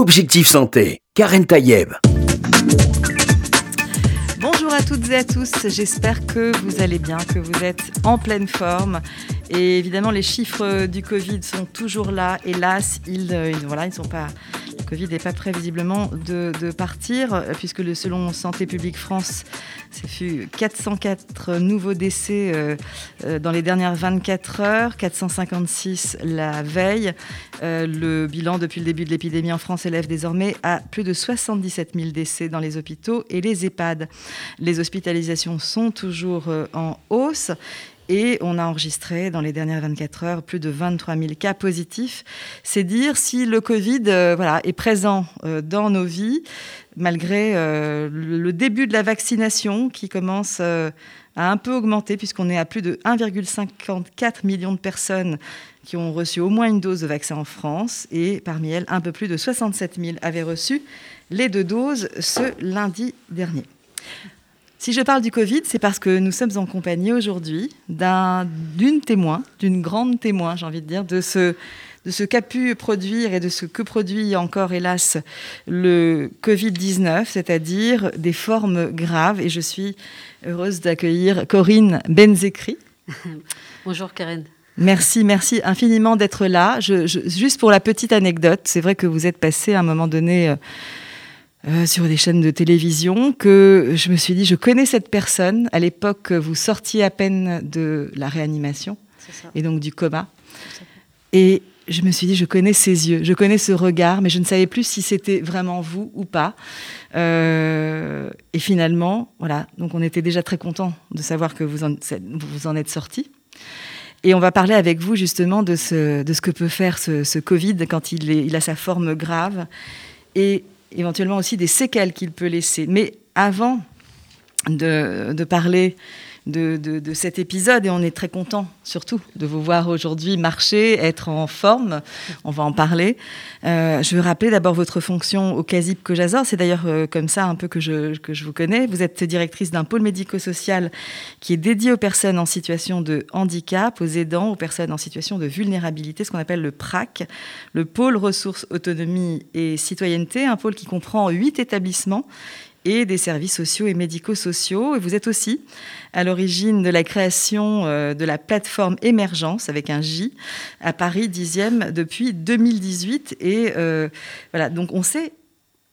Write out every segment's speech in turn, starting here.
Objectif Santé, Karen Tayeb. Bonjour à toutes et à tous, j'espère que vous allez bien, que vous êtes en pleine forme. Et évidemment, les chiffres du Covid sont toujours là. Hélas, ils, euh, voilà, ils sont pas Covid n'est pas prêt visiblement de, partir, puisque le, selon Santé publique France, c'est fut 404 nouveaux décès euh, euh, dans les dernières 24 heures, 456 la veille. Euh, le bilan depuis le début de l'épidémie en France élève désormais à plus de 77 000 décès dans les hôpitaux et les EHPAD. Les hospitalisations sont toujours en hausse et on a enregistré dans les dernières 24 heures plus de 23 000 cas positifs. C'est dire si le Covid euh, voilà, est présent euh, dans nos vies, malgré euh, le début de la vaccination qui commence à un peu augmenter, puisqu'on est à plus de 1,54 million de personnes qui ont reçu au moins une dose de vaccin en France, et parmi elles, un peu plus de 67 000 avaient reçu les deux doses ce lundi dernier. Si je parle du Covid, c'est parce que nous sommes en compagnie aujourd'hui d'une témoin, d'une grande témoin, j'ai envie de dire, de ce, de ce qu'a pu produire et de ce que produit encore, hélas, le Covid-19, c'est-à-dire des formes graves. Et je suis heureuse d'accueillir Corinne Benzekri. Bonjour Karen. Merci, merci infiniment d'être là. juste pour la petite anecdote, c'est vrai que vous êtes passé à un moment donné euh, euh, sur des chaînes de télévision que je me suis dit, je connais cette personne. À l'époque, vous sortiez à peine de la réanimation et donc du coma. Et je me suis dit, je connais ses yeux, je connais ce regard, mais je ne savais plus si c'était vraiment vous ou pas. Euh, et finalement, voilà, donc on était déjà très content de savoir que vous en, vous en êtes sorti. Et on va parler avec vous justement de ce, de ce que peut faire ce, ce Covid quand il, est, il a sa forme grave. Et éventuellement aussi des séquelles qu'il peut laisser. Mais avant de, parler de, cet épisode et on est très content surtout de vous voir aujourd'hui marcher, être en forme. On va en parler. Euh, je veux rappeler d'abord votre fonction au CASIP Cojazor. C'est d'ailleurs euh, comme ça un peu que je, que je vous connais. Vous êtes directrice d'un pôle médico-social qui est dédié aux personnes en situation de handicap, aux aidants, aux personnes en situation de vulnérabilité, ce qu'on appelle le PRAC, le pôle ressources, autonomie et citoyenneté, un pôle qui comprend huit établissements et des services sociaux et médico-sociaux. Et vous êtes aussi à l'origine de la création euh, de la plateforme Émergence avec un J à Paris 10e depuis 2018. Et euh, voilà, donc on sait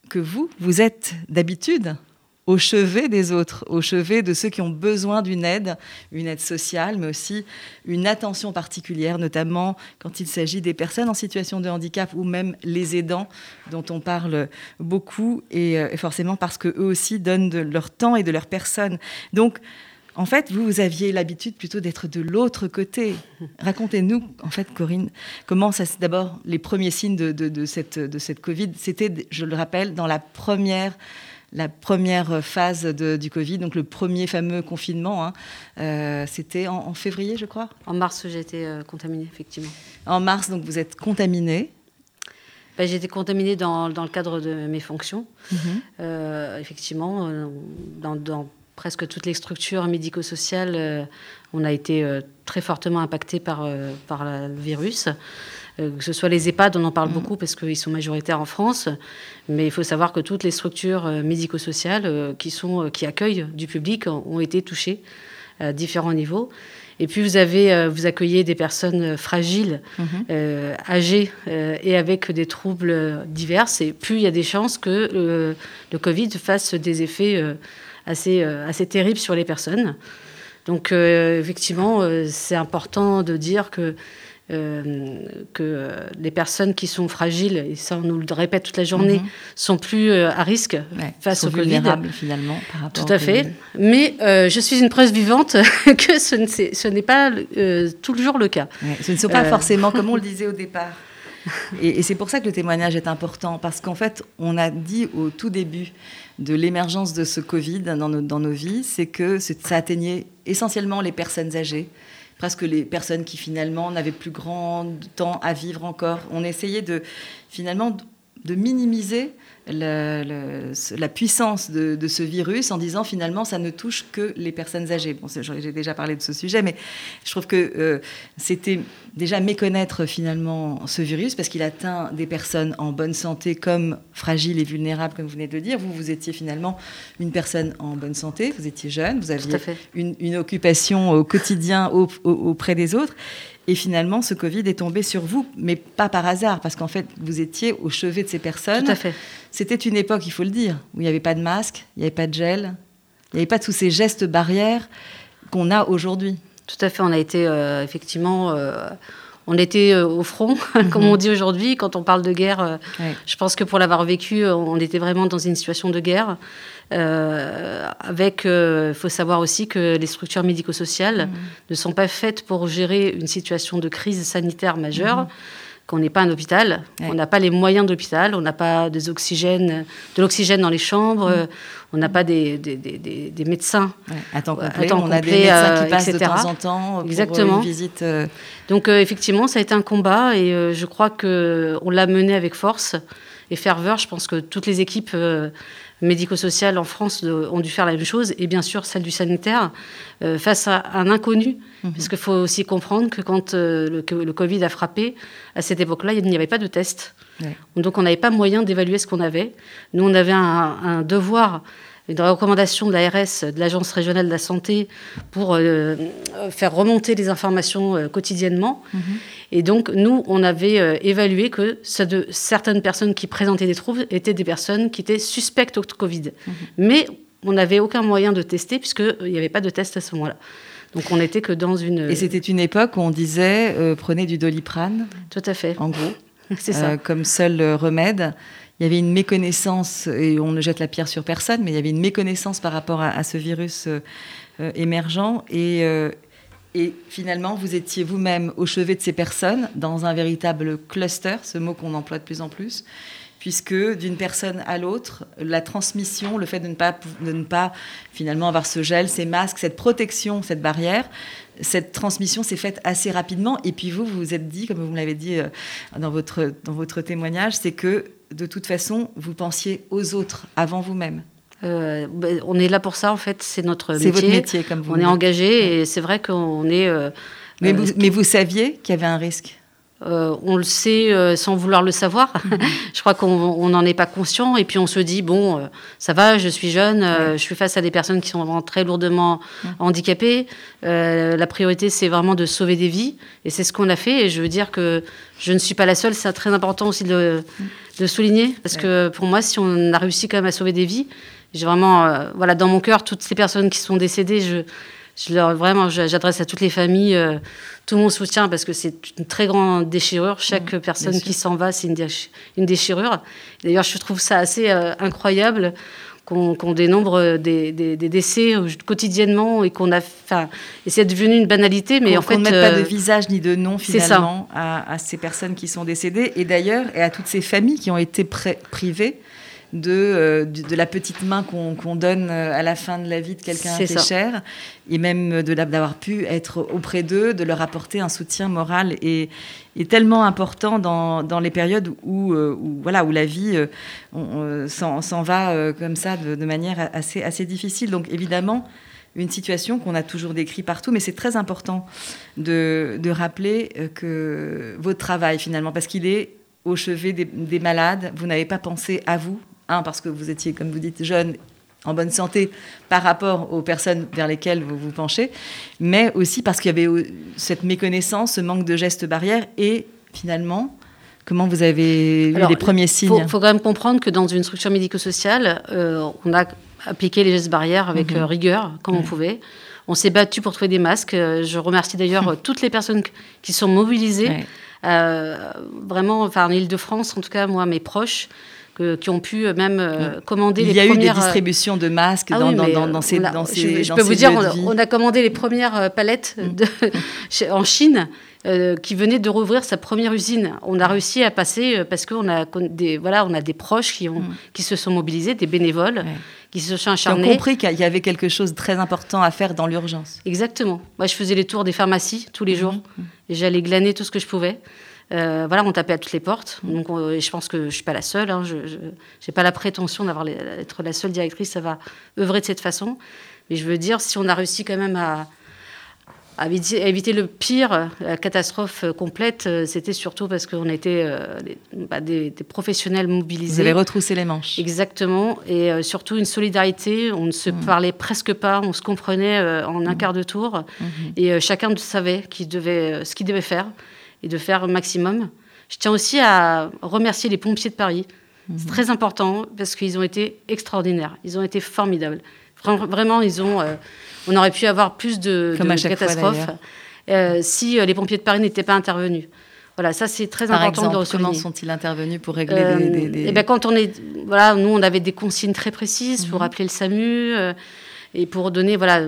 que vous, vous êtes d'habitude au chevet des autres, au chevet de ceux qui ont besoin d'une aide, une aide sociale, mais aussi une attention particulière, notamment quand il s'agit des personnes en situation de handicap ou même les aidants, dont on parle beaucoup, et, euh, forcément parce qu'eux aussi donnent de leur temps et de leur personne. Donc, en fait, vous, vous aviez l'habitude plutôt d'être de l'autre côté. Racontez-nous, en fait, Corinne, comment ça, d'abord, les premiers signes de, cette, de cette Covid, c'était, je le rappelle, dans la première la première phase du Covid, donc le premier fameux confinement. Hein. Euh, c'était en, février, je crois En mars, j'ai été euh, contaminée, effectivement. En mars, donc vous êtes contaminée ben, J'ai été contaminée dans, le cadre de mes fonctions. Mhm. Euh, effectivement, dans, presque toutes les structures médico-sociales, on a été très fortement impacté par, par le virus. Euh, que ce soit les EHPAD, on en parle mm. beaucoup parce qu'ils sont majoritaires en France, mais il faut savoir que toutes les structures euh, médico-sociales euh, qui, sont, qui accueillent du public ont été touchées à différents niveaux. Et puis vous avez, vous accueillez des personnes fragiles, mm-hmm. âgées et avec des troubles divers. Et plus il y a des chances que le Covid fasse des effets assez, assez terribles sur les personnes. Donc effectivement, c'est important de dire que euh, que les personnes qui sont fragiles, et ça on nous le répète toute la journée, mhm. sont plus euh, à risque face au Covid. finalement. Par rapport Tout à fait. Mais euh, je suis une preuve vivante que ce n'est pas toujours le cas. ce ne sont pas forcément, comme on le disait au départ. Et, c'est pour ça que le témoignage est important, parce qu'en fait, on a dit au tout début de l'émergence de ce Covid dans nos, dans nos vies, c'est que ça atteignait essentiellement les personnes âgées, presque les personnes qui finalement n'avaient plus grand temps à vivre encore. On essayait de finalement de minimiser la puissance de, ce virus en disant finalement ça ne touche que les personnes âgées. Bon, j'ai déjà parlé de ce sujet, mais je trouve que euh, c'était déjà méconnaître finalement ce virus parce qu'il atteint des personnes en bonne santé comme fragiles et vulnérables, comme vous venez de le dire. Vous, vous étiez finalement une personne en bonne santé, vous étiez jeune, vous aviez une, une, occupation au quotidien auprès des autres. Et finalement, ce Covid est tombé sur vous, mais pas par hasard, parce qu'en fait, vous étiez au chevet de ces personnes. Tout à fait. C'était une époque, il faut le dire, où il n'y avait pas de masque, il n'y avait pas de gel, il n'y avait pas tous ces gestes barrières qu'on a aujourd'hui. Tout à fait. On a été euh, effectivement. Euh, on était euh, au front, comme mhm. on dit aujourd'hui. Quand on parle de guerre, je pense que pour l'avoir vécu, on était vraiment dans une situation de guerre. Euh, avec, il euh, faut savoir aussi que les structures médico-sociales mmh. ne sont pas faites pour gérer une situation de crise sanitaire majeure. Mmh. Qu'on n'est pas un hôpital, on n'a pas les moyens d'hôpital, on n'a pas des oxygènes, de l'oxygène dans les chambres, mmh. on n'a pas des, des, des, des médecins à temps complet, on a des médecins qui passent de temps en temps pour Exactement. une visite. Donc effectivement, ça a été un combat et je crois qu'on l'a mené avec force et ferveur. Je pense que toutes les équipes médico-sociales en France ont dû faire la même chose, et bien sûr celle du sanitaire, euh, face à un inconnu. Mhm. Parce qu'il faut aussi comprendre que quand euh, le, Covid a frappé, à cette époque-là, il n'y avait pas de test. Donc on n'avait pas moyen d'évaluer ce qu'on avait. Nous, on avait un devoir une recommandation de l'ARS, de l'Agence régionale de la santé, pour euh, faire remonter les informations euh, quotidiennement. Mhm. Et donc, nous, on avait euh, évalué que de, certaines personnes qui présentaient des troubles étaient des personnes qui étaient suspectes au Covid. Mhm. Mais on n'avait aucun moyen de tester, puisqu'il n'y avait pas de test à ce moment-là. Donc on n'était que dans une... Et c'était une époque où on disait prenez du doliprane. Tout à fait. En gros. C'est ça. comme seul remède il y avait une méconnaissance, et on ne jette la pierre sur personne, mais il y avait une méconnaissance par rapport à, ce virus euh, euh, émergent. Et, euh, et, finalement, vous étiez vous-même au chevet de ces personnes, dans un véritable cluster, ce mot qu'on emploie de plus en plus, puisque d'une personne à l'autre, la transmission, le fait de ne, pas, de ne pas finalement avoir ce gel, ces masques, cette protection, cette barrière, cette transmission s'est faite assez rapidement. Et puis vous, vous vous êtes dit, comme vous me l'avez dit dans votre, dans votre témoignage, c'est que de toute façon, vous pensiez aux autres avant vous-même euh, ben, on est là pour ça, en fait, c'est notre métier. C'est votre métier, comme vous On est engagé et c'est vrai qu'on est. Euh, mais, vous, euh, mais vous saviez qu'il y avait un risque euh, on le sait euh, sans vouloir le savoir. je crois qu'on n'en est pas conscient. Et puis on se dit, bon, euh, ça va, je suis jeune, je suis face à des personnes qui sont vraiment très lourdement handicapées. la priorité, c'est vraiment de sauver des vies. Et c'est ce qu'on a fait. Et je veux dire que je ne suis pas la seule. C'est très important aussi de, de souligner. Parce que pour moi, si on a réussi quand même à sauver des vies, j'ai vraiment, voilà, dans mon cœur, toutes ces personnes qui sont décédées, je je leur, vraiment, j'adresse à toutes les familles euh, tout mon soutien parce que c'est une très grande déchirure. Chaque mmh, personne qui s'en va, c'est une, une, déchirure. D'ailleurs, je trouve ça assez euh, incroyable qu'on dénombre des, des, décès euh, quotidiennement et qu'on a. Enfin, et c'est devenu une banalité, mais en fait. On ne met pas de visage ni de nom finalement à, à, ces personnes qui sont décédées et d'ailleurs et à toutes ces familles qui ont été privées euh, de, de, la petite main qu'on donne euh, à la fin de la vie de quelqu'un qui est cher, et même d'avoir pu être auprès d'eux, de leur apporter un soutien moral et, tellement important dans, dans, les périodes où, euh, où, voilà, où la vie s'en va comme ça de, manière assez, assez difficile. Donc évidemment, une situation qu'on a toujours décrit partout, mais c'est très important de, de, rappeler que votre travail finalement, parce qu'il est au chevet des, des malades, vous n'avez pas pensé à vous, un, parce que vous étiez, comme vous dites, jeune, en bonne santé par rapport aux personnes vers lesquelles vous vous penchez, mais aussi parce qu'il y avait cette méconnaissance, ce manque de gestes barrières et finalement, comment vous avez eu les premiers signes Il faut, quand même comprendre que dans une structure médico-sociale, euh, on a appliqué les gestes barrières avec mhm. euh, rigueur, comme on pouvait. On s'est battu pour trouver des masques. Euh, je remercie d'ailleurs toutes les personnes qui sont mobilisées. vraiment, enfin, en Ile-de-France, en tout cas, moi, mes proches, qui ont pu euh, même euh, commander les premières... Il y a eu des euh, distributions de masques ah dans, dans, ces, dans, ces, Je, peux vous dire, on, a commandé les premières palettes mm. en Chine qui venait de rouvrir sa première usine. On a réussi à passer parce qu'on a des voilà, on a des proches qui ont mm. qui se sont mobilisés, des bénévoles qui se sont acharnés. Qui ont compris qu'il y avait quelque chose de très important à faire dans l'urgence. Exactement. Moi, je faisais les tours des pharmacies tous les jours et j'allais glaner tout ce que je pouvais. Voilà, on tapait à toutes les portes. Donc, je pense que je suis pas la seule. Hein. je n'ai pas la prétention d'avoir d'être la seule directrice à va œuvrer de cette façon. Mais je veux dire, si on a réussi quand même à, à éviter le pire, la catastrophe complète, euh, c'était surtout parce qu'on était euh, bah, des, professionnels mobilisés. Vous avez retroussé les manches. Exactement, et euh, surtout une solidarité. On ne se mmh. parlait presque pas, on se comprenait en un mmh. quart de tour, mmh. et chacun savait qui devait, ce qu'il devait faire et de faire maximum. Je tiens aussi à remercier les pompiers de Paris. C'est très important parce qu'ils ont été extraordinaires, ils ont été formidables. Vraiment, ils ont on aurait pu avoir plus de, catastrophes euh, si euh, les pompiers de Paris n'étaient pas intervenus. Voilà, ça c'est très important de Comment sont-ils intervenus pour régler des, Et euh, eh ben, quand on est, voilà, nous on avait des consignes très précises pour mhm. appeler le SAMU et pour donner, voilà,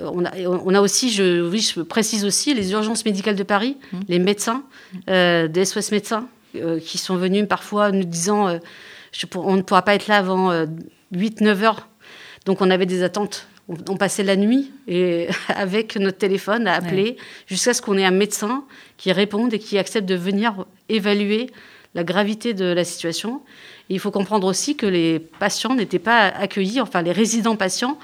on a, on a aussi, je, oui, je précise aussi les urgences médicales de Paris, mhm. les médecins, des SOS médecins qui sont venus parfois nous disant, on ne pourra pas être là avant 8-9 heures. Donc on avait des attentes on, passait la nuit et avec notre téléphone à appeler jusqu'à ce qu'on ait un médecin qui réponde et qui accepte de venir évaluer la gravité de la situation. il faut comprendre aussi que les patients n'étaient pas accueillis, enfin les résidents patients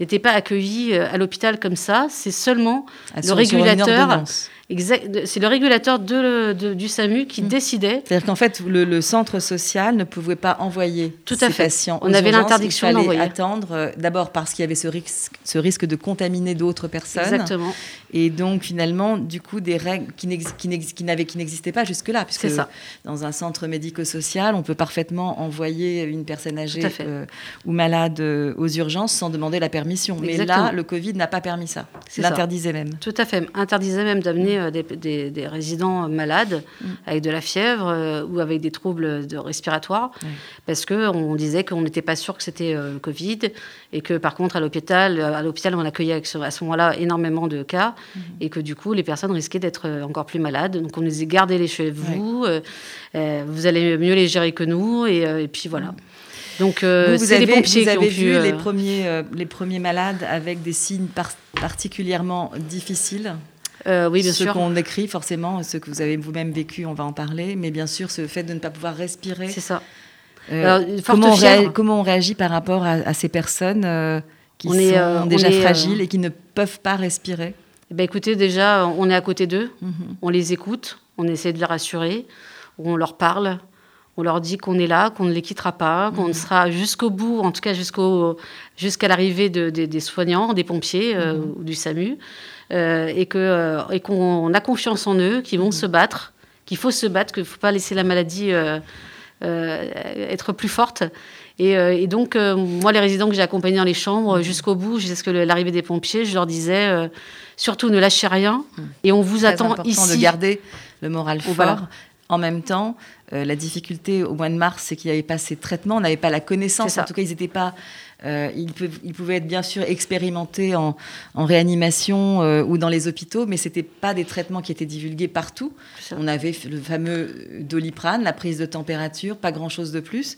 n'étaient pas accueillis euh, à l'hôpital comme ça. C'est seulement le régulateur c'est le régulateur de, du SAMU qui mm. décidait. C'est-à-dire qu'en fait, le, centre social ne pouvait pas envoyer Tout à fait. patients. On avait l'interdiction d'envoyer. attendre, euh, d'abord parce qu'il y avait ce risque, ce risque de contaminer d'autres personnes. Exactement. Et donc, finalement, du coup, des règles qui n'existaient pas jusque-là. Puisque ça. dans un centre médico-social, on peut parfaitement envoyer une personne âgée euh, ou malade aux urgences sans demander la permission. Mais là, le Covid n'a pas permis ça. L'interdisait même. Tout à fait. Interdisait même d'amener euh, des, résidents malades mm. avec de la fièvre euh, ou avec des troubles de respiratoires, parce qu'on disait qu'on n'était pas sûr que c'était euh, le Covid et que par contre à l'hôpital, à l'hôpital on accueillait à ce moment-là énormément de cas mm. et que du coup les personnes risquaient d'être encore plus malades. Donc on nous disait gardez-les chez vous, vous allez mieux les gérer que nous et, puis voilà. Donc, vous, avez, les pompiers vous avez vu les, premiers, les premiers malades avec des signes particulièrement difficiles? Euh, oui, bien ce qu'on écrit, forcément, ce que vous avez vous-même vécu, on va en parler. Mais bien sûr, ce fait de ne pas pouvoir respirer. C'est ça. Euh, comment, on comment, on réagit par rapport à, ces personnes euh, qui sont déjà fragiles et qui ne peuvent pas respirer? Eh ben, Écoutez, déjà, on est à côté d'eux, mhm. on les écoute, on essaie de les rassurer, on leur parle. On leur dit qu'on est là, qu'on ne les quittera pas, qu'on mhm. sera jusqu'au bout, en tout cas jusqu'au, jusqu'à l'arrivée des soignants, des pompiers mhm. ou du SAMU. Euh, et que euh, et qu'on a confiance en eux, qu'ils vont mm. se battre, qu'il faut se battre, qu'il ne faut pas laisser la maladie euh, être plus forte. Et, donc, moi, les résidents que j'ai accompagnés dans les chambres, jusqu'au bout, jusqu'à l'arrivée des pompiers, je leur disais surtout ne lâchez rien et on vous attend ici. de garder le moral fort. En même temps, la difficulté au mois de mars, c'est qu'il n'y avait pas ces traitements, on n'avait pas la connaissance. En tout cas, ils n'étaient pas euh, ils, peuvent, pouvaient être bien sûr expérimentés en, réanimation euh, ou dans les hôpitaux, mais ce n'étaient pas des traitements qui étaient divulgués partout. On avait le fameux doliprane, la prise de température, pas grand-chose de plus.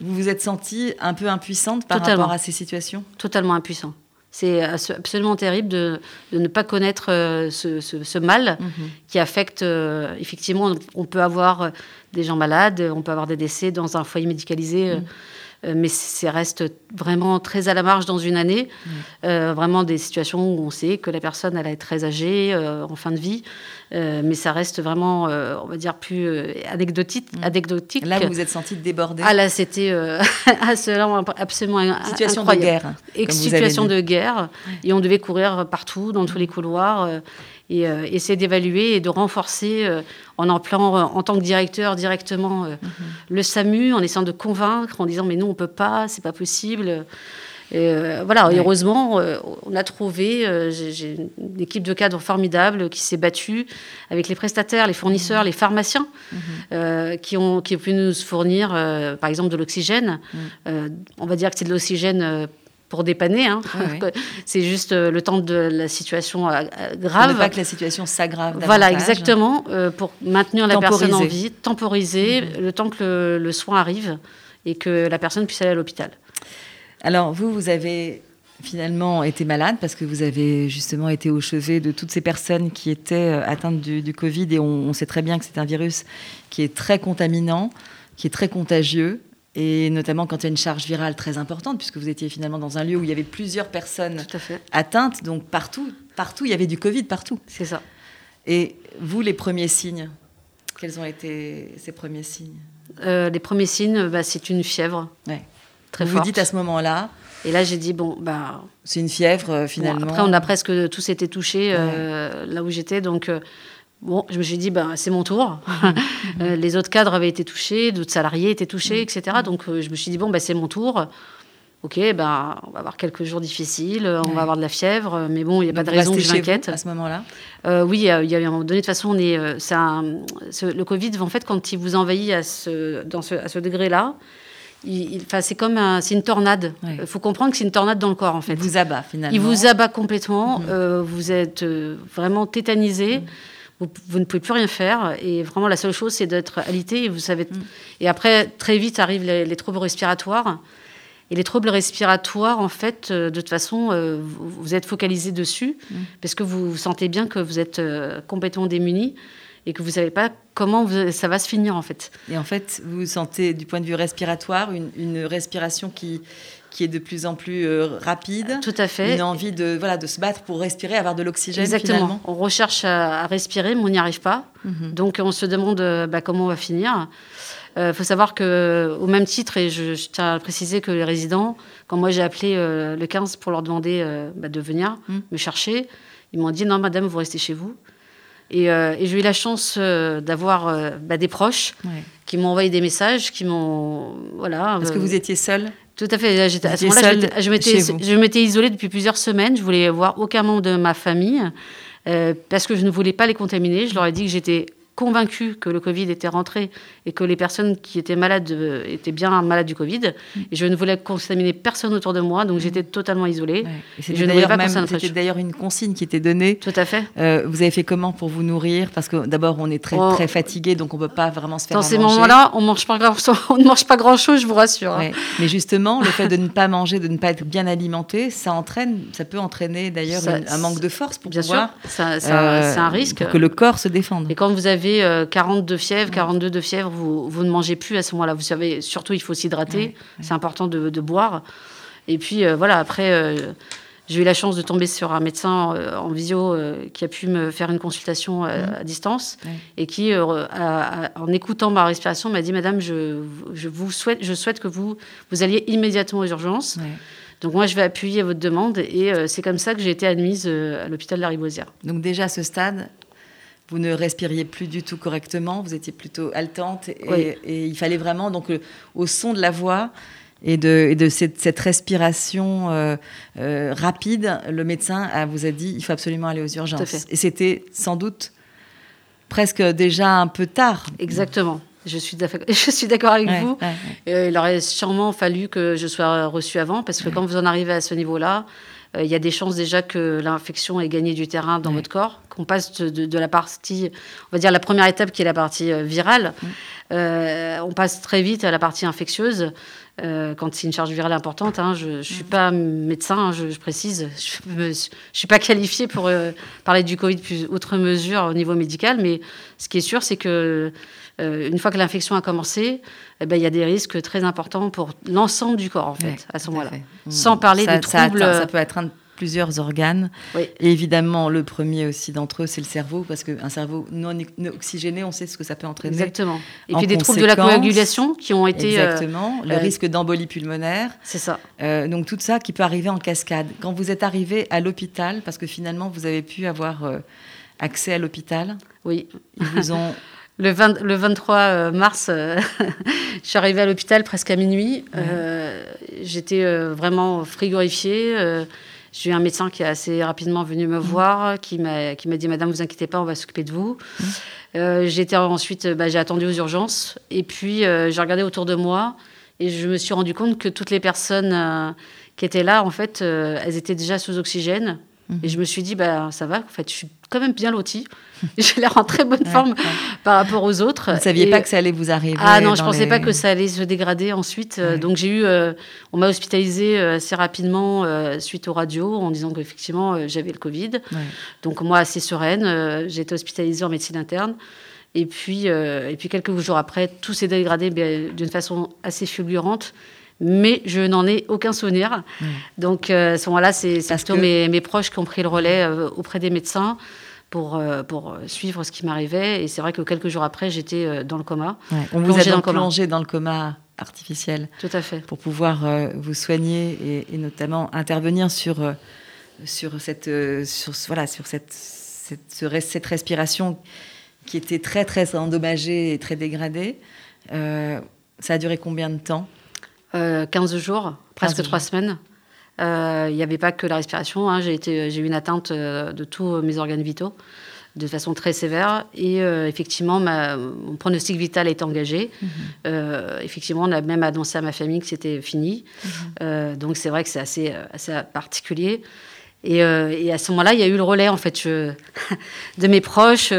Vous vous êtes sentie un peu impuissante par rapport à ces situations? Totalement impuissant. C'est absolument terrible de, ne pas connaître euh, ce, mal mhm. qui affecte, effectivement, on peut avoir des gens malades, on peut avoir des décès dans un foyer médicalisé. Mhm. Euh, mais ça reste vraiment très à la marge dans une année. Euh, vraiment des situations où on sait que la personne elle être très âgée, euh, en fin de vie, mais ça reste vraiment, on va dire, plus anecdotique. anecdotique. Là, vous vous êtes senti débordée Ah là, c'était absolument situation de guerre. Et situation de guerre. Et on devait courir partout, dans tous les couloirs et euh, essayer d'évaluer et de renforcer euh, en plan, euh, en tant que directeur directement mhm. le SAMU, en essayant de convaincre, en disant mais nous on peut pas, c'est pas possible. Et voilà, heureusement, on a trouvé, j'ai une équipe de cadres formidable qui s'est battue avec les prestataires, les fournisseurs, mhm. les pharmaciens, mhm. qui, ont, qui ont pu nous fournir, par exemple, de l'oxygène. on va dire que c'est de l'oxygène pour dépanner. Hein. c'est juste euh, le temps de la situation euh, grave. ne pas que la situation s'aggrave. Voilà, exactement, euh, pour maintenir la personne en vie, temporiser mhm. le temps que le, soin arrive et que la personne puisse aller à l'hôpital. Alors vous, vous avez finalement été malade parce que vous avez justement été au chevet de toutes ces personnes qui étaient euh, atteintes du, Covid et on, sait très bien que c'est un virus qui est très contaminant, qui est très contagieux et notamment quand il y a une charge virale très importante puisque vous étiez finalement dans un lieu où il y avait plusieurs personnes atteintes, donc partout, partout il y avait du Covid partout. C'est ça. Et vous, les premiers signes, quels ont été ces premiers signes? Euh, Les premiers signes, bah, c'est une fièvre. Ouais. Très vous vous dites à ce moment-là, et là, j'ai dit, bon, bah. C'est une fièvre, euh, finalement. après, on a presque tous été touchés euh, là où j'étais. Donc, bon, je me suis dit, bah, c'est mon tour. Mhm. les autres cadres avaient été touchés, d'autres salariés étaient touchés, mhm. etc. Donc, je me suis dit, bon, bah, c'est mon tour. Ok, bah, on va avoir quelques jours difficiles, on va avoir de la fièvre, mais bon, il n'y a pas de raison que je m'inquiète. À ce moment-là Oui, il y avait un moment donné, de toute façon, on est, un, le Covid, en fait, quand il vous envahit à ce, dans ce, à ce degré-là, c'est comme c'est une tornade. Il faut comprendre que c'est une tornade dans le corps en fait. Il vous abat finalement. Il vous abat complètement. Mhm. Euh, vous êtes euh, vraiment tétanisé. Vous, ne pouvez plus rien faire et vraiment la seule chose c'est d'être alité et vous savez. Mhm. Et après très vite arrivent les, troubles respiratoires. Et les troubles respiratoires, en fait, euh, de toute façon, vous, vous, êtes focalisé dessus parce que vous, vous sentez bien que vous êtes complètement démuni et que vous ne savez pas comment ça va se finir en fait. Et en fait, vous sentez du point de vue respiratoire une, respiration qui, qui est de plus en plus euh, rapide. Tout à fait. Une envie de, voilà, de se battre pour respirer, avoir de l'oxygène. Exactement. On recherche à, respirer, mais on n'y arrive pas. Mhm. Donc on se demande euh, bah, comment on va finir. Il euh, faut savoir que, au même titre, et je, tiens à préciser que les résidents, quand moi j'ai appelé le 15 pour leur demander bah, de venir mhm. me chercher, ils m'ont dit non, madame, vous restez chez vous. Et, j'ai eu la chance d'avoir bah, des proches qui m'ont envoyé des messages, qui m'ont. Voilà. Parce que vous étiez seule Tout à fait. à ce moment-là, je m'étais isolée depuis plusieurs semaines. Je voulais voir aucun membre de ma famille parce que je ne voulais pas les contaminer. Je leur ai dit que j'étais convaincu que le Covid était rentré et que les personnes qui étaient malades euh, étaient bien malades du Covid. Mm. Et je ne voulais contaminer personne autour de moi, donc mm. j'étais totalement isolée. C'était d'ailleurs une consigne qui était donnée. Tout à fait. Euh, vous avez fait comment pour vous nourrir? Parce que d'abord, on est très, oh. très fatigué, donc on ne peut pas vraiment se faire Dans ces moments-là, on, mange pas on ne mange pas grand-chose, je vous rassure. Hein. Mais justement, le fait de ne pas manger, de ne pas être bien alimenté, ça entraîne, ça peut entraîner d'ailleurs un manque de force pour bien pouvoir... Sûr, c'est un euh, risque. Pour que le corps se défende. Et quand vous avez 40 de fièvre, 42 de fièvre, vous, vous ne mangez plus à ce moment-là. Vous savez, surtout, il faut s'hydrater. C'est important de, boire. Et puis, euh, voilà, après, euh, j'ai eu la chance de tomber sur un médecin euh, en visio qui a pu me faire une consultation à distance et qui, en écoutant ma respiration, m'a dit Madame, je, je, vous souhaite, je souhaite que vous, vous alliez immédiatement aux urgences. Donc moi, je vais appuyer votre demande et c'est comme ça que j'ai été admise à l'hôpital de la Ribosière. Donc déjà à ce stade, vous ne respiriez plus du tout correctement, vous étiez plutôt haletante et, il fallait vraiment, donc, au son de la voix et de, de cette, respiration euh, euh, rapide, le médecin vous a dit il faut absolument aller aux urgences. Et c'était sans doute presque déjà un peu tard. Exactement. Je suis d'accord avec vous. Euh, il aurait sûrement fallu que je sois reçue avant, parce que quand vous en arrivez à ce niveau-là, euh, il y a des chances déjà que l'infection ait gagné du terrain dans votre corps, qu'on passe de, la partie, on va dire la première étape qui est la partie euh, virale, euh, on passe très vite à la partie infectieuse. Quand c'est une charge virale importante. Hein, je ne suis pas médecin, hein, je, précise. Je ne suis pas qualifiée pour parler du Covid plus outre mesure au niveau médical, mais ce qui est sûr, c'est que une fois que l'infection a commencé, eh ben, il y a des risques très importants pour l'ensemble du corps, en fait, à ce moment-là. Sans parler des troubles. Ça, peut atteindre plusieurs organes. Et évidemment, le premier aussi d'entre eux, c'est le cerveau, parce qu'un cerveau non oxygéné, on sait ce que ça peut entraîner. Exactement. Et puis des troubles de la coagulation qui ont été. Euh, Exactement. le euh, risque d'embolie pulmonaire. C'est ça. Euh, donc tout ça qui peut arriver en cascade. Quand vous êtes arrivé à l'hôpital, parce que finalement, vous avez pu avoir accès à l'hôpital. Oui. Ils vous ont le, 23 euh, mars, euh, je suis arrivée à l'hôpital presque à minuit. Euh, j'étais vraiment frigorifiée. J'ai eu un médecin qui est assez rapidement venu me voir, qui m'a dit Madame, vous inquiétez pas, on va s'occuper de vous. J'étais ensuite, bah, j'ai attendu aux urgences. Et puis, j'ai regardé autour de moi et je me suis rendu compte que toutes les personnes qui étaient là, en fait, elles étaient déjà sous oxygène. Mhm. Et je me suis dit, bah, ça va, en fait, je suis quand même bien lotie. J'ai l'air en très bonne forme par rapport aux autres. Vous ne saviez pas que ça allait vous arriver Ah non, je ne pensais pas que ça allait se dégrader ensuite. Euh, donc j'ai eu, euh, on m'a hospitalisé euh, assez rapidement suite aux radios en disant qu'effectivement j'avais le Covid. Donc moi assez sereine, j'ai été hospitalisée en médecine interne. Et puis, et puis quelques jours après, tout s'est dégradé d'une façon assez fulgurante mais je n'en ai aucun souvenir. Donc à ce moment-là, c'est plutôt mes, mes, proches qui ont pris le relais auprès des médecins pour, euh, pour suivre ce qui m'arrivait. Et c'est vrai que quelques jours après, j'étais euh, dans le coma. On vous a donc plongé dans le coma artificiel. Tout à fait. Pour pouvoir euh, vous soigner et, notamment intervenir sur, sur, cette, sur, voilà, sur cette, cette, cette, respiration qui était très, très endommagée et très dégradée. ça a duré combien de temps? 15 jours, presque 3 semaines. Euh, il n'y avait pas que la respiration. Hein. J'ai, eu une atteinte euh, de tous mes organes vitaux de façon très sévère. Et euh, effectivement, mon pronostic vital est engagé. Mhm. effectivement, on a même annoncé à ma famille que c'était fini. Mhm. donc c'est vrai que c'est assez, assez particulier. Et, à ce moment-là, il y a eu le relais en fait de mes proches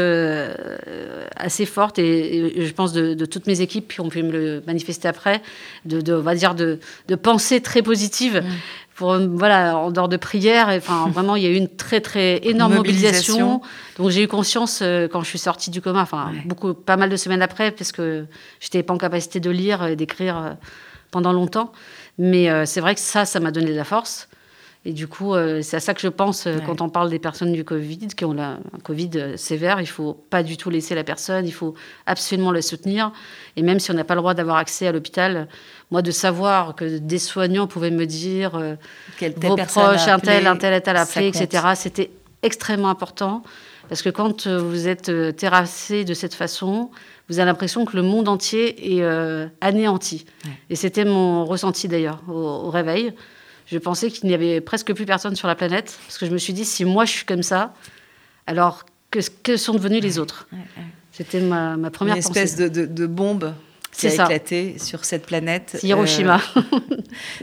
assez forte et, je pense de, toutes mes équipes qui ont pu me le manifester après, de, on va dire de, de pensées très positives. Mhm pour voilà en dehors de prière. Enfin vraiment il y a eu une très très énorme mobilisation, donc j'ai eu conscience euh, quand je suis sortie du coma enfin beaucoup pas mal de semaines après parce que j'étais pas en capacité de lire et d'écrire euh, pendant longtemps. Mais euh, c'est vrai que ça ça m'a donné de la force et du coup, c'est à ça que je pense quand on parle des personnes du Covid, qui ont un Covid sévère. Il faut pas du tout laisser la personne, il faut absolument la soutenir. Et même si on n'a pas le droit d'avoir accès à l'hôpital, moi, de savoir que des soignants pouvaient me dire euh, vos proches, un tel, un tel, un tel appelé, etc., c'était extrêmement important. Parce que quand euh, vous êtes euh, terrassé de cette façon, vous avez l'impression que le monde entier est anéanti. Et c'était mon ressenti d'ailleurs au, réveil. Je pensais qu'il n'y avait presque plus personne sur la planète. Parce que je me suis dit, si moi je suis comme ça, alors que, que sont devenus les autres C'était ma, ma, première Une espèce de, de bombe qui a éclaté sur cette planète. Hiroshima. Euh,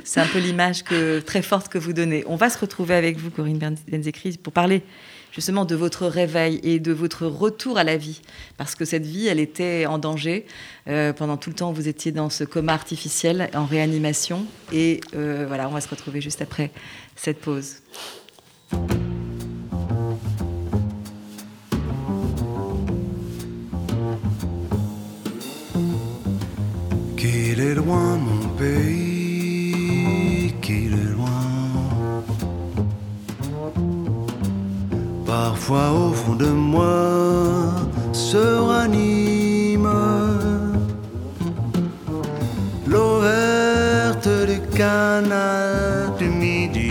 c'est un peu l'image très forte que vous donnez. On va se retrouver avec vous, Corinne Benzekri, pour parler justement de votre réveil et de votre retour à la vie. Parce que cette vie, elle était en danger. Euh, pendant tout le temps, vous étiez dans ce coma artificiel, en réanimation. Et euh, voilà, on va se retrouver juste après cette pause. Au fond de moi se ranime l'eau verte du canal du midi.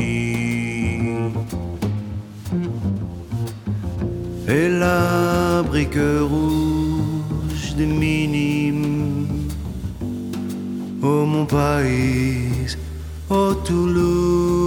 Et la brique rouge de minime oh mon pays, oh Toulouse,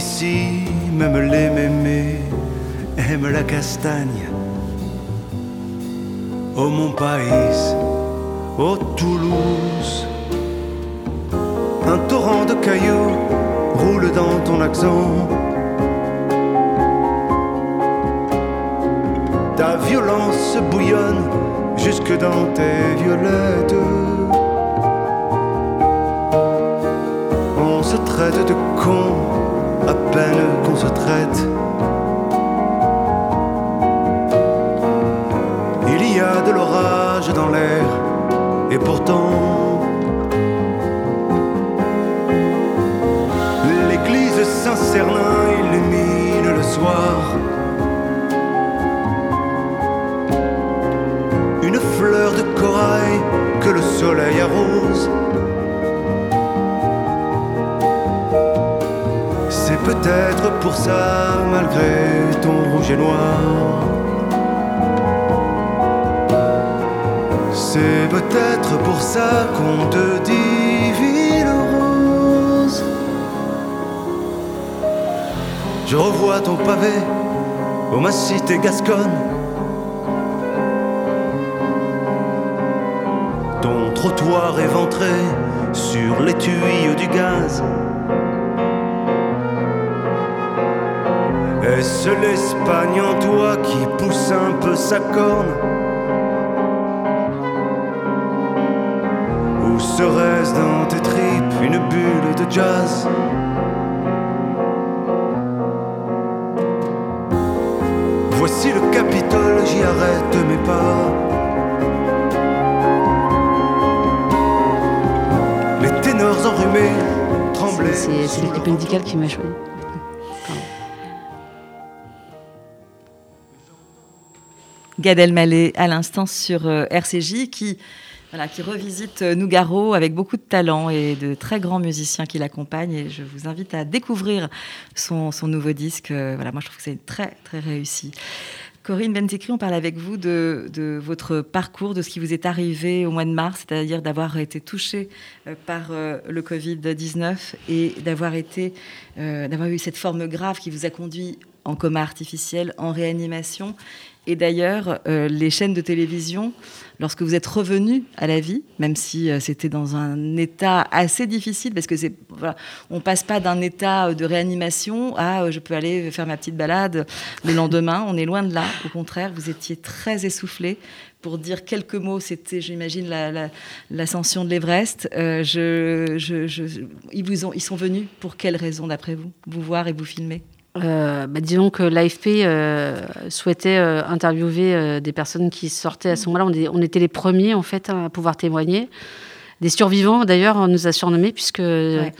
Ici, même les mémés aiment la castagne. Oh mon pays, oh Toulouse, un torrent de cailloux roule dans ton accent. Ta violence bouillonne jusque dans tes violettes. Traite de con à peine qu'on se traite. Il y a de l'orage dans l'air, et pourtant, l'église Saint-Cernin illumine le soir. Une fleur de corail que le soleil arrose peut-être pour ça, malgré ton rouge et noir. C'est peut-être pour ça qu'on te dit ville rose. Je revois ton pavé au ma cité gasconne. Ton trottoir éventré sur les tuyaux du gaz. Est-ce l'Espagne en toi qui pousse un peu sa corne Ou serait-ce dans tes tripes une bulle de jazz Voici le Capitole, j'y arrête mes pas. Les ténors enrhumés tremblaient. C'est l'équipe médicale qui m'a choisi. Gad Elmaleh à l'instant sur euh, RCJ qui, voilà, qui revisite euh, Nougaro avec beaucoup de talent et de très grands musiciens qui l'accompagnent. Je vous invite à découvrir son, son nouveau disque. Euh, Voilà, moi je trouve que c'est très très réussi. Corinne Bentekri, on parle avec vous de, de votre parcours, de ce qui vous est arrivé au mois de mars, c'est-à-dire d'avoir été touché par le Covid-19 et d'avoir d'avoir eu cette forme grave qui vous a conduit en coma artificiel, en réanimation. Et d'ailleurs, euh, les chaînes de télévision, lorsque vous êtes revenu à la vie, même si euh, c'était dans un état assez difficile, parce que c'est, on passe pas d'un état de réanimation à euh, je peux aller faire ma petite balade le lendemain. On est loin de là. Au contraire, vous étiez très essoufflé. Pour dire quelques mots, c'était, j'imagine, la- la- l'ascension de l'Everest. Euh, ils, vous ont, ils sont venus pour quelles raisons, d'après vous? Vous voir et vous filmer? Euh, bah, disons que l'AFP euh, souhaitait euh, interviewer des personnes qui sortaient à ce moment-là. On, était les premiers en fait à pouvoir témoigner. Des survivants d'ailleurs, on nous a surnommés puisque Ouais.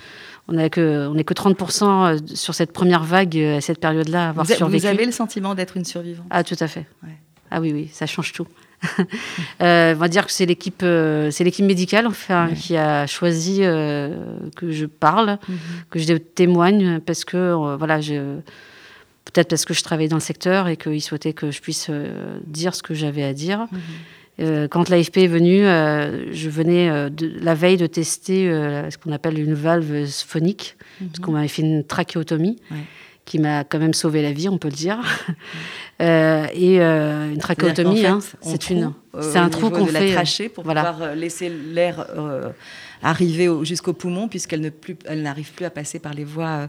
on n'est que on est que 30% sur cette première vague à cette période-là à avoir vous, a- survécu. vous avez le sentiment d'être une survivante? Ah tout à fait. Ouais. Ah oui oui, ça change tout. Euh, on va dire que c'est l'équipe, euh, c'est l'équipe médicale enfin, Ouais. qui a choisi euh, que je parle, que je témoigne parce que voilà, je, peut-être parce que je travaillais dans le secteur et qu'ils souhaitaient que je puisse dire ce que j'avais à dire. Euh, quand l'AFP est venue, euh, je venais euh, de, la veille de tester euh, ce qu'on appelle une valve phonique, parce qu'on m'avait fait une trachéotomie. Ouais. Qui m'a quand même sauvé la vie, on peut le dire. Euh, et euh, une trachéotomie, hein, c'est une, euh, c'est un trou qu'on la fait. trachée pour voilà. pouvoir laisser l'air euh, arriver au- jusqu'au poumon puisqu'elle ne plus, elle n'arrive plus à passer par les voies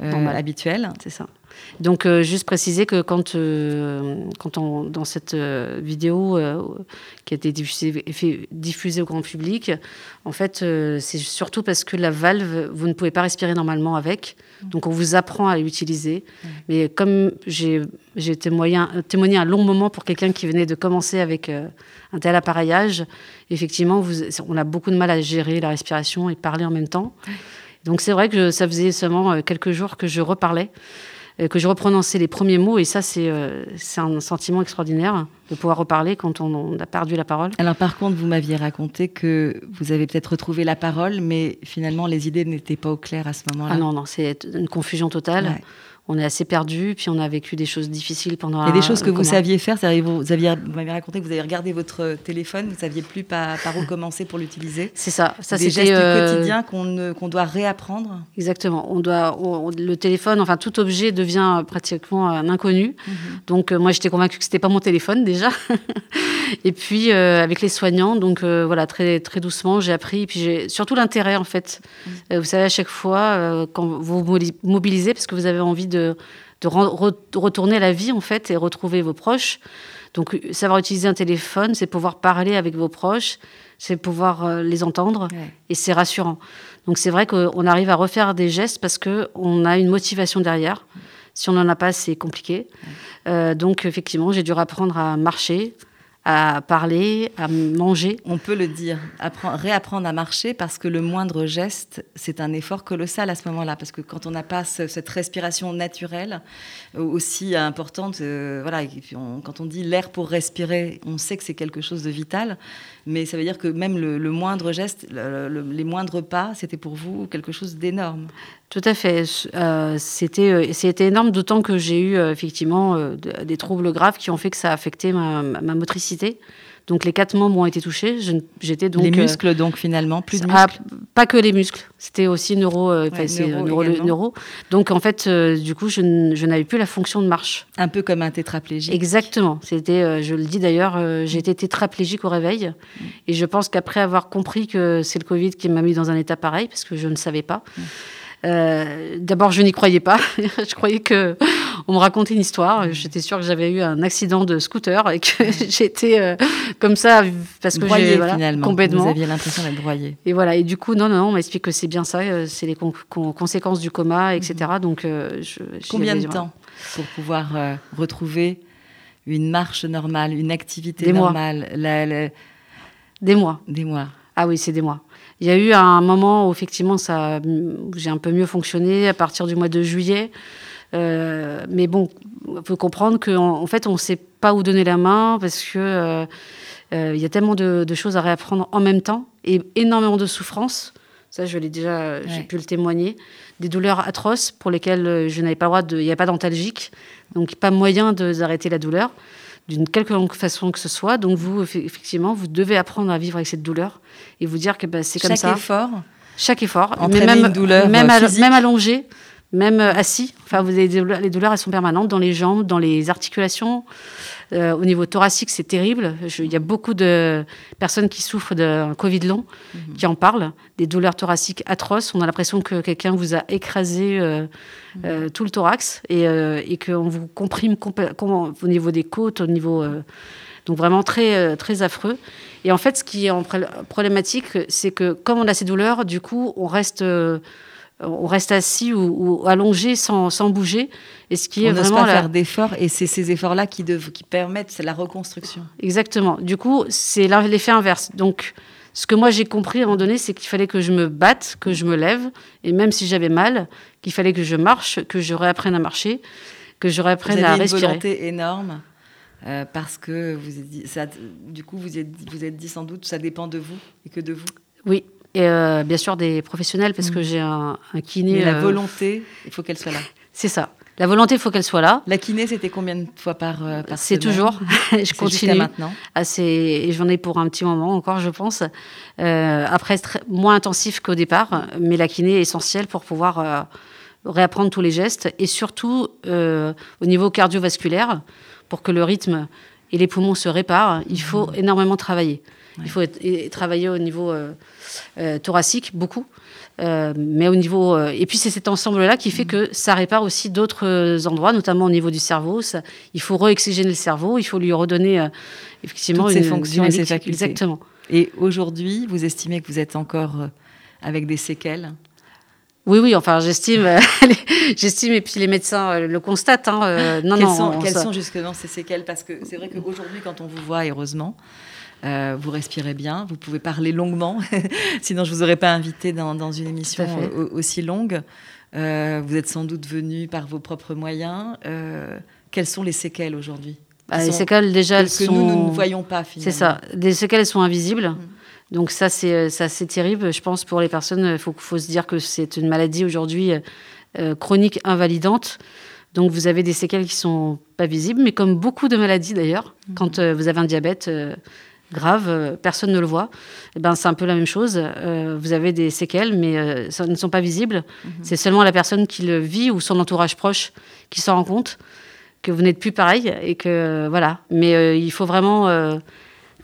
habituelles. C'est ça. Donc, euh, juste préciser que quand, euh, quand on, dans cette euh, vidéo qui a été diffusée, fait- diffusée au grand public, en fait, c'est surtout parce que la valve, vous ne pouvez pas respirer normalement avec. Donc, on vous apprend à l'utiliser. Mais comme j'ai témoigné, un long moment pour quelqu'un qui venait de commencer avec un tel appareillage, effectivement, vous, on a beaucoup de mal à gérer la respiration et parler en même temps. Donc c'est vrai que ça faisait seulement quelques jours que je reparlais, que je reprononçais les premiers mots, et ça c'est euh, un sentiment extraordinaire de pouvoir reparler quand on, on a perdu la parole. Alors par contre, vous m'aviez raconté que vous avez peut-être retrouvé la parole, mais finalement les idées n'étaient pas au clair à ce moment-là. Ah non, non, c'est une confusion totale. Ouais. On est assez perdu, puis on a vécu des choses difficiles pendant Il y a des choses que vous saviez faire, c'est-à-dire vous, vous aviez, vous m'avez raconté que vous avez regardé votre téléphone, vous saviez plus par, par où commencer pour l'utiliser. C'est ça. Ça des c'était gestes euh, du quotidien qu'on ne- doit réapprendre. Exactement. On doit, on- le téléphone, enfin tout objet devient pratiquement un inconnu. Donc euh, moi j'étais convaincue que c'était pas mon téléphone déjà. et puis euh, avec les soignants, donc euh, voilà très très doucement j'ai appris. Et puis j'ai surtout l'intérêt en fait. Euh, vous savez à chaque fois quand vous vous mobilisez parce que vous avez envie de de re- retourner à la vie en fait et retrouver vos proches. Donc savoir utiliser un téléphone, c'est pouvoir parler avec vos proches, c'est pouvoir euh, les entendre Ouais. et c'est rassurant. Donc c'est vrai qu'on arrive à refaire des gestes parce que on a une motivation derrière. Si on n'en a pas, c'est compliqué. Euh, donc effectivement, j'ai dû apprendre à marcher, à parler, à manger. On peut le dire, réapprendre à marcher parce que le moindre geste, c'est un effort colossal à ce moment-là. Parce que quand on n'a pas cette respiration naturelle euh, aussi importante, euh, voilà, quand on dit l'air pour respirer, on sait que c'est quelque chose de vital. Mais ça veut dire que même le, moindre geste, les moindres pas, c'était pour vous quelque chose d'énorme. Tout à fait. Euh, c'était, c'était énorme, d'autant que j'ai eu effectivement des troubles graves qui ont fait que ça a affecté ma motricité. Donc les quatre membres ont été touchés. J'étais donc les euh, muscles donc finalement plus de ah, muscles. pas que les muscles, c'était aussi neuro, euh, neuro, neuro, Donc en fait, euh, du coup, je, n'avais plus la fonction de marche. Un peu comme un tétraplégique. Exactement. C'était, je le dis d'ailleurs, été tétraplégique au réveil, mm. et je pense qu'après avoir compris que c'est le Covid qui m'a mis dans un état pareil, parce que je ne savais pas. Mm. Euh, d'abord, je n'y croyais pas. je croyais que on me racontait une histoire. J'étais sûre que j'avais eu un accident de scooter et que j'étais euh, comme ça parce que j'ai voilà, complètement. Vous aviez l'impression d'être broyé. Et voilà. Et du coup, non, non, on m'explique que c'est bien ça. Euh, c'est les conséquences du coma, etc. Mhm. Donc, je, combien de temps pour pouvoir retrouver une marche normale, une activité normale? Des mois. Des mois. Ah oui, c'est des mois. Il y a eu un moment où effectivement ça, j'ai un peu mieux fonctionné à partir du mois de juillet. Euh, mais bon, on peut comprendre qu'en en fait, on ne sait pas où donner la main parce que euh, euh, y a tellement de, choses à réapprendre en même temps et énormément de souffrance. Ça, je l'ai déjà, j'ai pu le témoigner. Des douleurs atroces pour lesquelles je n'avais pas le droit de, il n'y a pas d'antalgique, donc pas moyen d'arrêter la douleur d'une quelque façon que ce soit. Donc vous, effectivement, vous devez apprendre à vivre avec cette douleur et vous dire que bah, c'est comme ça. Chaque effort Chaque effort. Mais même, une douleur même, même allongé, même euh, assis. Enfin, vous avez les douleurs, elles sont permanentes dans les jambes, dans les articulations. Euh, au niveau thoracique, c'est terrible. Il y a beaucoup de personnes qui souffrent d'un Covid long mhm. qui en parlent, des douleurs thoraciques atroces. On a l'impression que quelqu'un vous a écrasé euh, euh, tout le thorax et, et qu'on vous comprime au niveau des côtes, au niveau. donc vraiment très, très affreux. Et en fait, ce qui est problématique, c'est que comme on a ces douleurs, du coup, on reste on reste assis ou, allongé sans, bouger. Et ce qui on est vraiment pas faire d'efforts et c'est ces efforts-là qui, qui permettent la reconstruction. Exactement. Du coup, c'est l'effet inverse. Donc, ce que moi j'ai compris à un moment donné, c'est qu'il fallait que je me batte, que je me lève, et même si j'avais mal, qu'il fallait que je marche, que je réapprenne à marcher, que je réapprenne vous à respirer. une volonté énorme. Euh, parce que vous dit, ça, du coup, vous êtes, vous êtes dit sans doute, ça dépend de vous et que de vous. Oui, et euh, bien sûr des professionnels parce que mm. j'ai un, kiné. Mais la euh, volonté, il faut qu'elle soit là. C'est ça. La volonté, il faut qu'elle soit là. La kiné, c'était combien de fois par, euh, par C'est toujours. je continue. maintenant. Assez, et j'en ai pour un petit moment encore, je pense. après, moins intensif qu'au départ, mais la kiné est essentielle pour pouvoir réapprendre tous les gestes et surtout au niveau cardiovasculaire, pour que le rythme et les poumons se réparent, il faut mm. énormément travailler. Il faut travailler au niveau euh, euh, thoracique, beaucoup. Euh, mais au niveau et puis c'est cet ensemble-là qui fait que ça répare aussi d'autres endroits, notamment au niveau du cerveau. il faut re-oxygéner le cerveau, il faut lui redonner effectivement Toutes ses fonctions et ses facultés. Exactement. Et aujourd'hui, vous estimez que vous êtes encore avec des séquelles? Oui, oui, enfin, j'estime, j'estime, et puis les médecins le constatent. Hein, non, quelles non, sont, quelles sont justement ces séquelles? Parce que c'est vrai qu'aujourd'hui, quand on vous voit, heureusement, euh, vous respirez bien, vous pouvez parler longuement, sinon je ne vous aurais pas invité dans, une émission aussi longue. Euh, vous êtes sans doute venu par vos propres moyens. Euh, quelles sont les séquelles aujourd'hui? Bah, Les séquelles, déjà, elles que sont... nous, ne voyons pas, finalement. C'est ça. Les séquelles, elles sont invisibles. Mm. Donc ça, c'est assez terrible. Je pense pour les personnes, il faut, faut, se dire que c'est une maladie aujourd'hui chronique invalidante. Donc vous avez des séquelles qui sont pas visibles, mais comme beaucoup de maladies d'ailleurs, mm. quand vous avez un diabète, grave, euh, personne ne le voit. Et eh ben, c'est un peu la même chose. Euh, vous avez des séquelles, mais euh, ça ne sont pas visibles. Mhm. C'est seulement la personne qui le vit ou son entourage proche qui s'en rend compte que vous n'êtes plus pareil et que voilà. Mais il faut vraiment. vous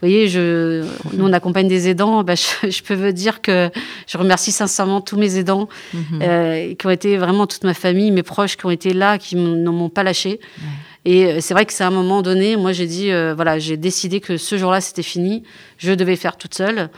voyez, je, nous on accompagne des aidants. Bah, je, peux vous dire que je remercie sincèrement tous mes aidants mhm. qui ont été vraiment toute ma famille, mes proches qui ont été là, qui ne m'ont pas lâché. Et euh, c'est vrai que c'est à un moment donné, moi j'ai dit, euh, voilà, j'ai décidé que ce jour-là c'était fini, je devais faire toute seule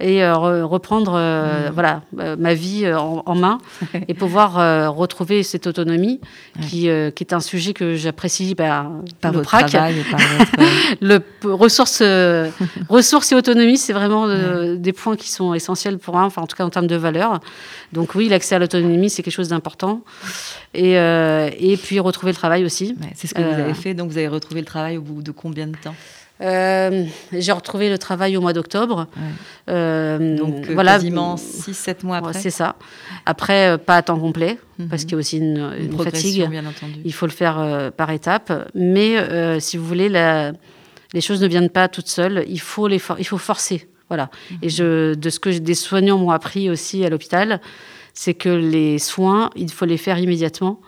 et euh, reprendre, mmh. voilà, ma vie en, main et pouvoir retrouver cette autonomie qui, qui, est un sujet que j'apprécie bah, par le prac. Travail par votre... le ressources, ressources et autonomie, c'est vraiment des points qui sont essentiels pour moi, enfin en tout cas en termes de valeur. Donc oui, l'accès à l'autonomie, c'est quelque chose d'important. Et, et puis retrouver le travail aussi. c'est ce que vous avez euh. fait. Donc vous avez retrouvé le travail au bout de combien de temps? Euh, j'ai retrouvé le travail au mois d'octobre. Euh, Donc voilà, quasiment 6-7 mois après. C'est ça. Après, pas à temps complet, mhm. parce qu'il y a aussi une, une, fatigue. Bien entendu. Il faut le faire par étapes. Mais si vous voulez, la, les choses ne viennent pas toutes seules. Il faut, les il faut forcer. Voilà. Et je, de ce que des soignants m'ont appris aussi à l'hôpital, c'est que les soins, il faut les faire immédiatement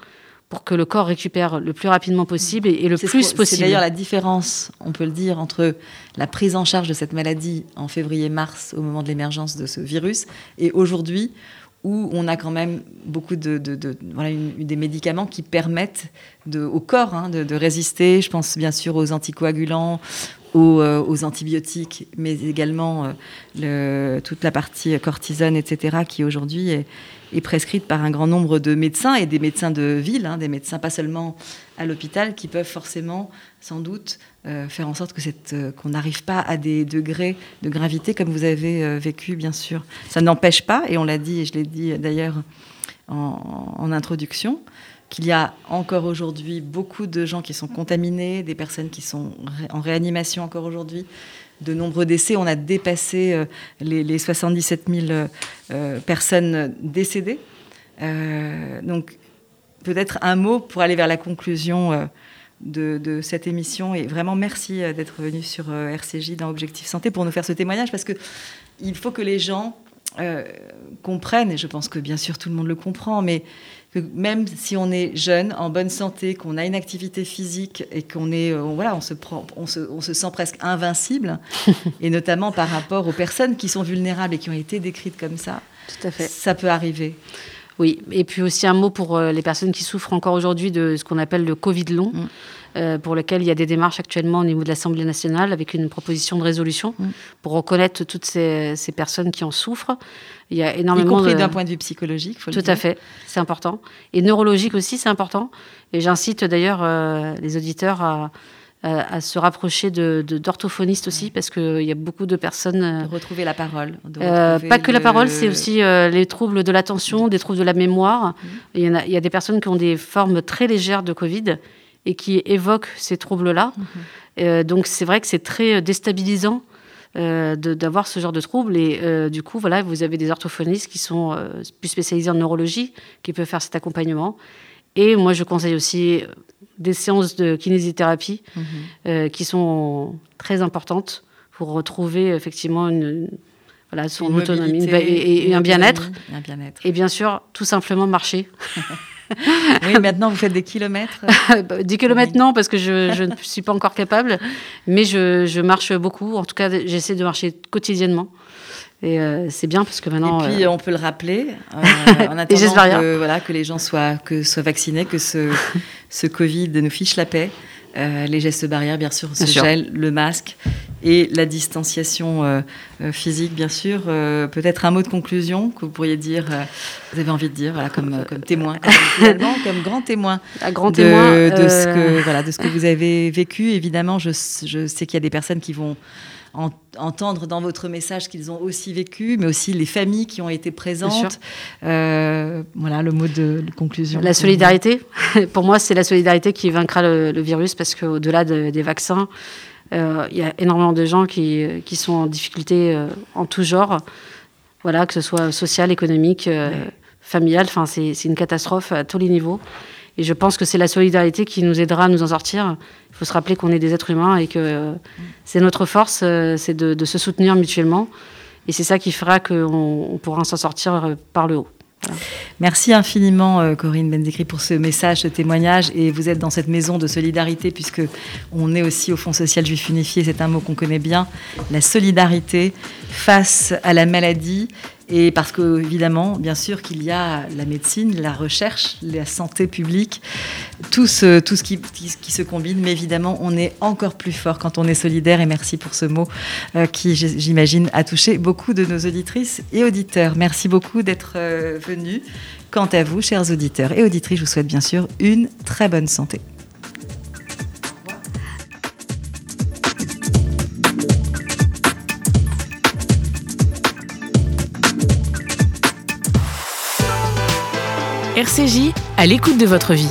pour que le corps récupère le plus rapidement possible et, le plus possible. C'est d'ailleurs la différence, on peut le dire, entre la prise en charge de cette maladie en février-mars, au moment de l'émergence de ce virus, et aujourd'hui, où on a quand même beaucoup de, voilà, des médicaments qui permettent au corps hein, de, résister. Je pense bien sûr aux anticoagulants, aux, euh, aux antibiotiques, mais également euh, toute la partie cortisone, etc., qui aujourd'hui est, prescrite par un grand nombre de médecins et des médecins de ville, hein, des médecins pas seulement à l'hôpital, qui peuvent forcément, sans doute, euh, faire en sorte que qu'on n'arrive pas à des degrés de gravité comme vous avez vécu, bien sûr. Ça n'empêche pas, et on l'a dit, et je l'ai dit d'ailleurs en introduction, qu'il y a encore aujourd'hui beaucoup de gens qui sont contaminés, des personnes qui sont en réanimation encore aujourd'hui, de nombreux décès. On a dépassé euh, les, 77 000 euh, euh, personnes décédées. donc, peut-être un mot pour aller vers la conclusion de, cette émission. Et vraiment, merci d'être venu sur RCJ dans Objectif Santé pour nous faire ce témoignage parce que il faut que les gens comprennent, et je pense que bien sûr tout le monde le comprend, mais même si on est jeune, en bonne santé, qu'on a une activité physique et qu'on est, euh, voilà, on se, prend, on se, on se sent presque invincible, et notamment par rapport aux personnes qui sont vulnérables et qui ont été décrites comme ça. Tout à fait. Ça peut arriver. Oui, et puis aussi un mot pour euh, les personnes qui souffrent encore aujourd'hui de ce qu'on appelle le Covid long. Mm. Euh, pour lequel il y a des démarches actuellement au niveau de l'Assemblée nationale avec une proposition de résolution mm. pour reconnaître toutes ces, personnes qui en souffrent. Il y a énormément y compris d'un point de vue psychologique, faut Tout à fait, c'est important. Et neurologique aussi, c'est important. Et j'incite d'ailleurs euh, les auditeurs à, à, se rapprocher de, d'orthophonistes aussi, parce qu'il y a beaucoup de personnes... Euh, de retrouver la parole. pas que la parole, c'est aussi les troubles de l'attention, des troubles de la mémoire. Mm. Il, y a, il y a des personnes qui ont des formes très légères de Covid et qui évoquent ces troubles-là. Mhm. Euh, donc c'est vrai que c'est très euh, déstabilisant euh, d'avoir ce genre de troubles. Et du coup, voilà, vous avez des orthophonistes qui sont plus spécialisés en neurologie, qui peuvent faire cet accompagnement. Et moi, je conseille aussi des séances de kinésithérapie mhm. qui sont très importantes pour retrouver effectivement une, voilà, son autonomie et, un bien-être. Bien et bien sûr, tout simplement marcher. oui, maintenant vous faites des kilomètres. des kilomètres non, parce que je, ne suis pas encore capable, mais je, marche beaucoup. En tout cas, j'essaie de marcher quotidiennement. Et euh, c'est bien parce que maintenant. Et puis euh, on peut le rappeler euh, en attendant que, voilà, que les gens soient, que soient vaccinés, que ce, ce Covid nous fiche la paix. Euh, les gestes barrières, bien sûr, ce gel, le masque et la distanciation euh, euh, physique, bien sûr. Peut-être un mot de conclusion que vous pourriez dire, vous avez envie de dire, voilà, comme, comme témoin, comme, comme grand témoin, grand de, témoin de, ce que, voilà, de ce que vous avez vécu. Évidemment, je, je sais qu'il y a des personnes qui vont entendre dans votre message qu'ils ont aussi vécu, mais aussi les familles qui ont été présentes. Euh, voilà le mot de, conclusion. La solidarité. Pour moi, c'est la solidarité qui vaincra le, virus parce qu'au-delà des vaccins, euh, il y a énormément de gens qui, qui sont en difficulté euh, en tout genre. Voilà, que ce soit social, économique, familial. Enfin, c'est une catastrophe à tous les niveaux. Et je pense que c'est la solidarité qui nous aidera à nous en sortir. Il faut se rappeler qu'on est des êtres humains et que euh, c'est notre force, euh, c'est de, se soutenir mutuellement. Et c'est ça qui fera qu'on pourra s'en sortir euh, par le haut. Merci infiniment Corinne Bendécry pour ce message, ce témoignage. Et vous êtes dans cette maison de solidarité puisque on est aussi au Fonds social juif unifié. C'est un mot qu'on connaît bien. La solidarité face à la maladie et parce que, évidemment, bien sûr, qu'il y a la médecine, la recherche, la santé publique, tout ce, qui, se combine, mais évidemment, on est encore plus fort quand on est solidaire. Et merci pour ce mot euh, qui, j'imagine, a touché beaucoup de nos auditrices et auditeurs. Merci beaucoup d'être euh, venus. Quant à vous, chers auditeurs et auditrices, je vous souhaite bien sûr une très bonne santé. À l'écoute de votre vie.